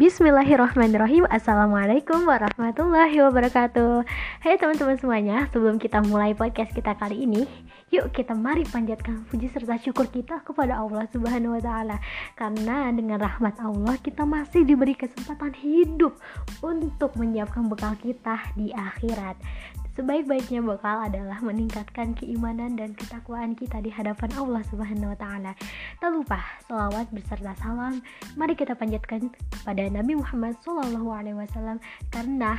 Bismillahirrahmanirrahim. Assalamualaikum warahmatullahi wabarakatuh. Hai teman-teman semuanya Sebelum kita mulai podcast kita kali ini Yuk kita mari panjatkan puji serta syukur kita kepada Allah subhanahu wa ta'ala. Karena dengan rahmat Allah kita masih diberi kesempatan hidup Untuk menyiapkan bekal kita di akhirat Sebaik-baiknya bekal adalah meningkatkan keimanan dan ketakwaan kita di hadapan Allah Subhanahu wa taala. Tak lupa selawat beserta salam mari kita panjatkan kepada Nabi Muhammad SAW karena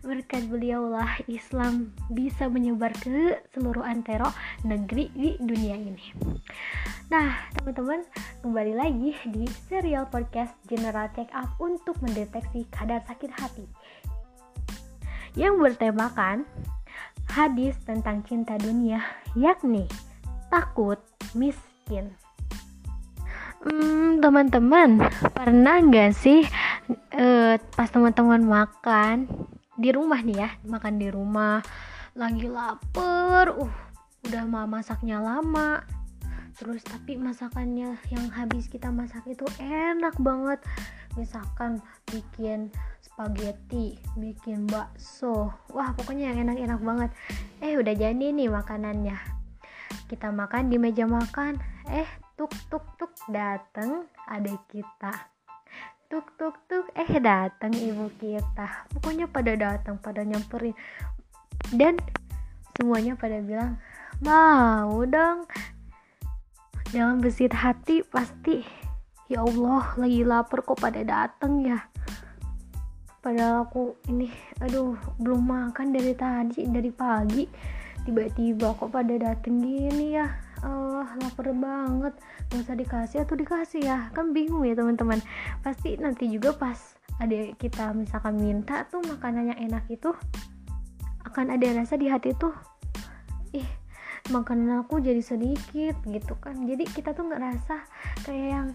berkat beliaulah Islam bisa menyebar ke seluruh antero negeri di dunia ini. Nah, teman-teman, kembali lagi di serial podcast General Check Up untuk mendeteksi kadar sakit hati yang bertemakan hadis tentang cinta dunia, yakni takut miskin. Hmm, teman-teman, pernah nggak sih uh, pas teman-teman makan di rumah nih ya, makan di rumah, lagi lapar, uh, udah mau masaknya lama, terus tapi masakannya yang habis kita masak itu enak banget, misalkan bikin spaghetti, bikin bakso. Wah, pokoknya yang enak-enak banget. Eh, udah jadi nih makanannya. Kita makan di meja makan. Eh, tuk tuk tuk dateng adik kita. Tuk tuk tuk eh datang ibu kita. Pokoknya pada datang, pada nyamperin. Dan semuanya pada bilang, "Mau dong." Dalam besit hati pasti ya Allah lagi lapar kok pada datang ya. Padahal aku ini aduh belum makan dari tadi dari pagi. Tiba-tiba kok pada dateng gini ya. Allah lapar banget. Gak usah dikasih atau dikasih ya. Kan bingung ya teman-teman. Pasti nanti juga pas ada kita misalkan minta tuh makanan yang enak itu akan ada rasa di hati tuh ih makanan aku jadi sedikit gitu kan. Jadi kita tuh ngerasa kayak yang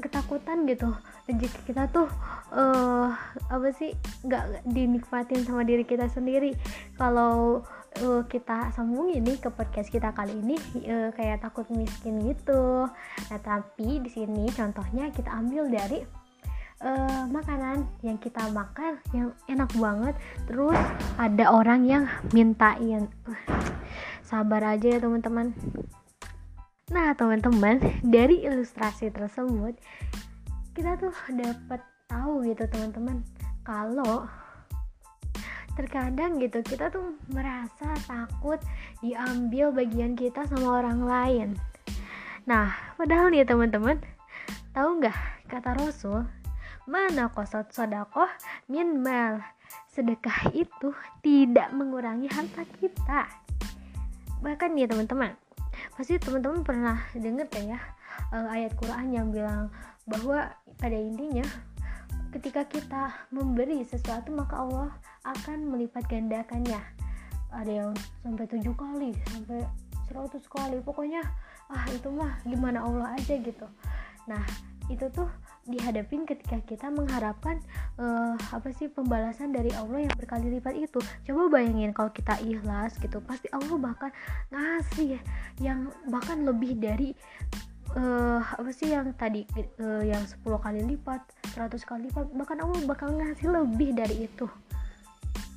ketakutan gitu. Rezeki kita tuh uh, apa sih nggak dinikmatin sama diri kita sendiri. Kalau uh, kita sambung ini ke podcast kita kali ini uh, kayak takut miskin gitu. Nah tapi di sini contohnya kita ambil dari uh, makanan yang kita makan yang enak banget. Terus ada orang yang mintain. Sabar aja ya teman-teman Nah, teman-teman, dari ilustrasi tersebut kita tuh dapat tahu gitu, teman-teman, kalau terkadang gitu kita tuh merasa takut diambil bagian kita sama orang lain. Nah, padahal nih teman-teman, tahu nggak kata Rasul, mana kosot sodakoh min mal sedekah itu tidak mengurangi harta kita. Bahkan nih teman-teman, pasti teman-teman pernah dengar kan ya uh, ayat Quran yang bilang bahwa pada intinya ketika kita memberi sesuatu maka Allah akan melipat gandakannya. Ada yang sampai tujuh kali sampai seratus kali. Pokoknya ah itu mah gimana Allah aja gitu. Nah itu tuh dihadapin ketika kita mengharapkan uh, apa sih pembalasan dari Allah yang berkali lipat itu. Coba bayangin kalau kita ikhlas gitu pasti Allah bahkan ngasih yang bahkan lebih dari uh, apa sih yang tadi uh, yang 10 kali lipat 100 kali lipat bahkan Allah bakal ngasih lebih dari itu.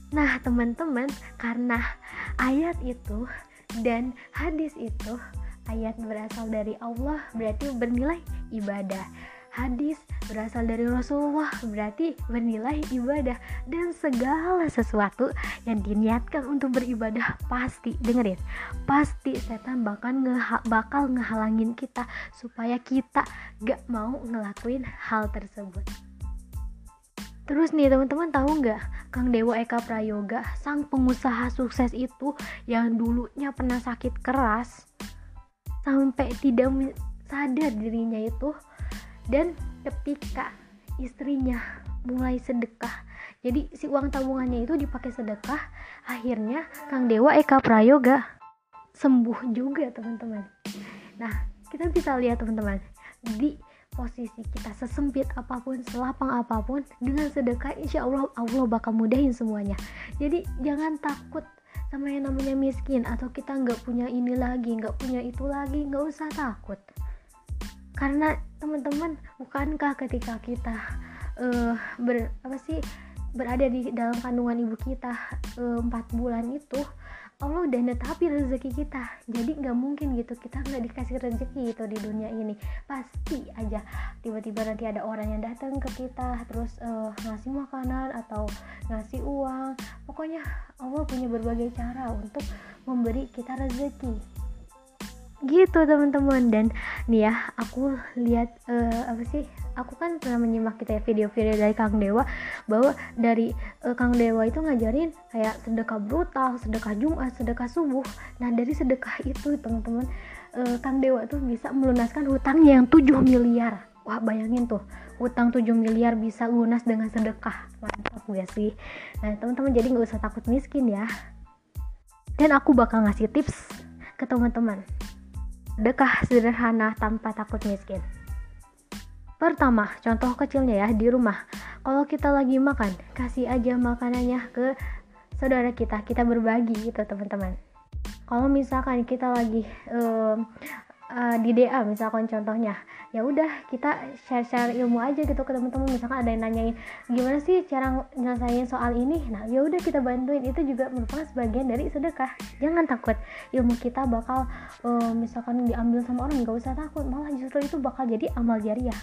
Nah teman-teman karena ayat itu dan hadis itu ayat berasal dari Allah berarti bernilai ibadah hadis berasal dari Rasulullah berarti bernilai ibadah dan segala sesuatu yang diniatkan untuk beribadah pasti dengerin pasti setan bakal ngeha bakal ngehalangin kita supaya kita gak mau ngelakuin hal tersebut. Terus nih teman-teman tahu nggak Kang Dewa Eka Prayoga sang pengusaha sukses itu yang dulunya pernah sakit keras sampai tidak sadar dirinya itu dan ketika istrinya mulai sedekah jadi si uang tabungannya itu dipakai sedekah akhirnya Kang Dewa Eka Prayoga sembuh juga teman-teman. Nah kita bisa lihat teman-teman di posisi kita sesempit apa pun selapang apa pun dengan sedekah insya Allah Allah bakal mudahin semuanya. Jadi jangan takut sama yang namanya miskin atau kita nggak punya ini lagi nggak punya itu lagi nggak usah takut. Karena teman-teman bukankah ketika kita uh, ber apa sih berada di dalam kandungan ibu kita empat uh, bulan itu Allah udah netapi rezeki kita. Jadi nggak mungkin gitu kita nggak dikasih rezeki gitu di dunia ini. Pasti aja tiba-tiba nanti ada orang yang datang ke kita terus uh, ngasih makanan atau ngasih uang. Pokoknya Allah punya berbagai cara untuk memberi kita rezeki gitu teman-teman dan nih ya aku lihat uh, apa sih aku kan pernah menyimak kita ya video-video dari Kang Dewa bahwa dari uh, Kang Dewa itu ngajarin kayak sedekah brutal, sedekah Jumat, sedekah subuh. Nah, dari sedekah itu teman-teman uh, Kang Dewa tuh bisa melunaskan hutangnya yang 7 miliar. Wah, bayangin tuh, hutang 7 miliar bisa lunas dengan sedekah. Mantap ya sih? Nah, teman-teman jadi nggak usah takut miskin ya. Dan aku bakal ngasih tips ke teman-teman. Sedekah sederhana tanpa takut miskin. Pertama, contoh kecilnya ya di rumah. Kalau kita lagi makan, kasih aja makanannya ke saudara kita. Kita berbagi gitu, teman-teman. Kalau misalkan kita lagi um, uh, di DA misalkan contohnya. Ya udah kita share share ilmu aja gitu ke teman-teman. Misalkan ada yang nanyain gimana sih cara nyelesain soal ini? Nah ya udah kita bantuin. Itu juga merupakan sebagian dari sedekah. Jangan takut ilmu kita bakal uh, misalkan diambil sama orang nggak usah takut. Malah justru itu bakal jadi amal jariah.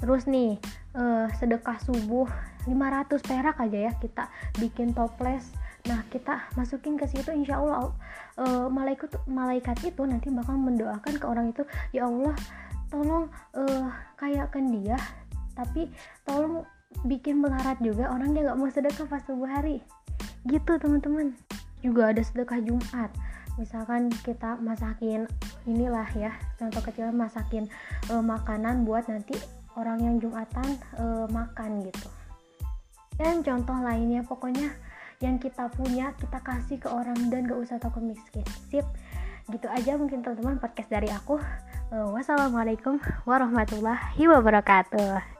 Terus nih uh, sedekah subuh 500 perak aja ya kita bikin toples nah kita masukin ke situ insya Allah uh, malaikat malaikat itu nanti bakal mendoakan ke orang itu ya Allah tolong uh, kayakan dia tapi tolong bikin melarat juga orang yang nggak mau sedekah pas subuh hari. Gitu teman-teman. Juga ada sedekah Jumat. Misalkan kita masakin inilah ya contoh kecil masakin uh, makanan buat nanti orang yang jumatan e, makan gitu. Dan contoh lainnya pokoknya yang kita punya kita kasih ke orang dan gak usah takut miskin. Sip. Gitu aja mungkin teman-teman podcast dari aku. E, wassalamualaikum warahmatullahi wabarakatuh